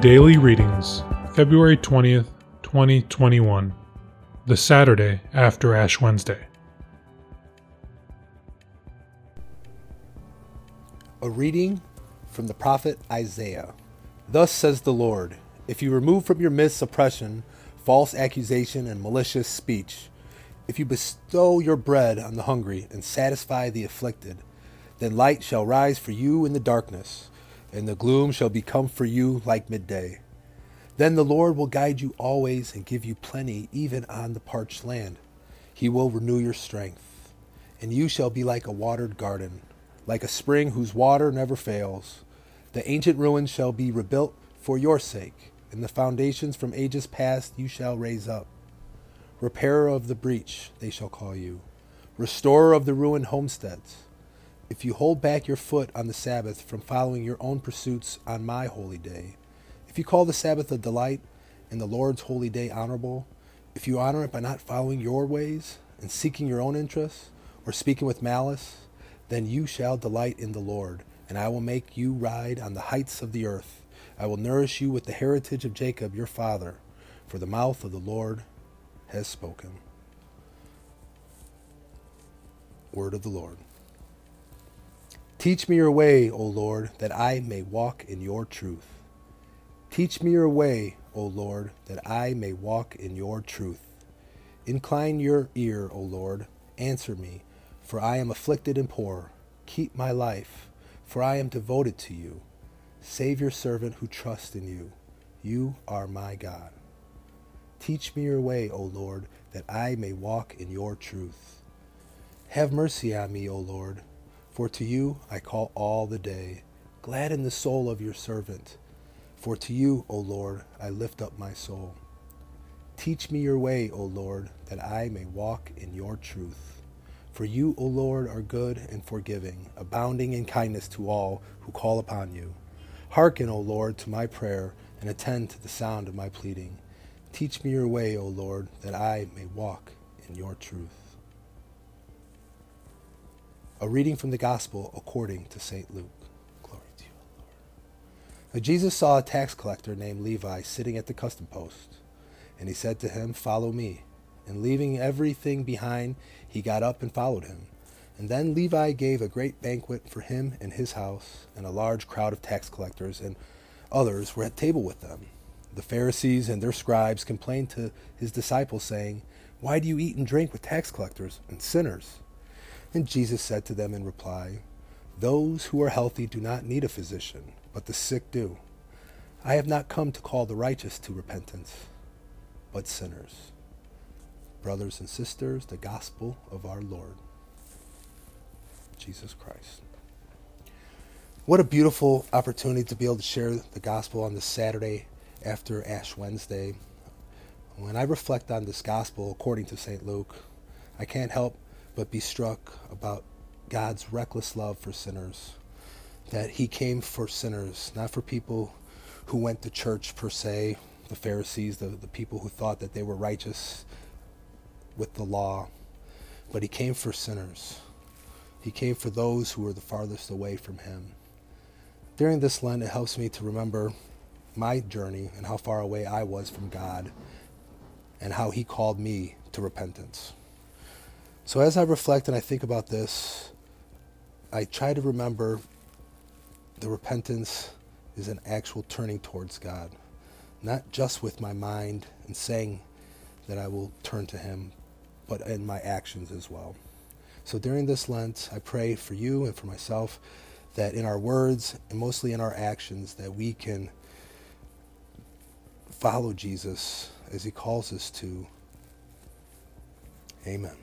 Daily Readings, February 20th, 2021, the Saturday after Ash Wednesday. A reading from the prophet Isaiah. Thus says the Lord If you remove from your midst oppression, false accusation, and malicious speech, if you bestow your bread on the hungry and satisfy the afflicted, then light shall rise for you in the darkness, and the gloom shall become for you like midday. Then the Lord will guide you always and give you plenty, even on the parched land. He will renew your strength, and you shall be like a watered garden, like a spring whose water never fails. The ancient ruins shall be rebuilt for your sake, and the foundations from ages past you shall raise up. Repairer of the breach, they shall call you, restorer of the ruined homesteads. If you hold back your foot on the Sabbath from following your own pursuits on my holy day, if you call the Sabbath a delight and the Lord's holy day honorable, if you honor it by not following your ways and seeking your own interests or speaking with malice, then you shall delight in the Lord, and I will make you ride on the heights of the earth. I will nourish you with the heritage of Jacob your father, for the mouth of the Lord has spoken. Word of the Lord. Teach me your way, O Lord, that I may walk in your truth. Teach me your way, O Lord, that I may walk in your truth. Incline your ear, O Lord, answer me, for I am afflicted and poor. Keep my life, for I am devoted to you. Save your servant who trusts in you. You are my God. Teach me your way, O Lord, that I may walk in your truth. Have mercy on me, O Lord, for to you I call all the day. Gladden the soul of your servant, for to you, O Lord, I lift up my soul. Teach me your way, O Lord, that I may walk in your truth. For you, O Lord, are good and forgiving, abounding in kindness to all who call upon you. Hearken, O Lord, to my prayer, and attend to the sound of my pleading. Teach me your way, O Lord, that I may walk in your truth. A reading from the Gospel according to St. Luke. Glory to you, O Lord. Now Jesus saw a tax collector named Levi sitting at the custom post, and he said to him, Follow me. And leaving everything behind, he got up and followed him. And then Levi gave a great banquet for him and his house, and a large crowd of tax collectors and others were at table with them. The Pharisees and their scribes complained to his disciples, saying, Why do you eat and drink with tax collectors and sinners? And Jesus said to them in reply, Those who are healthy do not need a physician, but the sick do. I have not come to call the righteous to repentance, but sinners. Brothers and sisters, the gospel of our Lord Jesus Christ. What a beautiful opportunity to be able to share the gospel on this Saturday after Ash Wednesday. When I reflect on this gospel according to St. Luke, I can't help but be struck about God's reckless love for sinners. That he came for sinners, not for people who went to church per se, the Pharisees, the, the people who thought that they were righteous with the law, but he came for sinners. He came for those who were the farthest away from him. During this Lent, it helps me to remember my journey and how far away I was from God and how He called me to repentance. So as I reflect and I think about this, I try to remember the repentance is an actual turning towards God, not just with my mind and saying that I will turn to Him, but in my actions as well. So during this Lent, I pray for you and for myself that in our words and mostly in our actions that we can follow Jesus as he calls us to. Amen.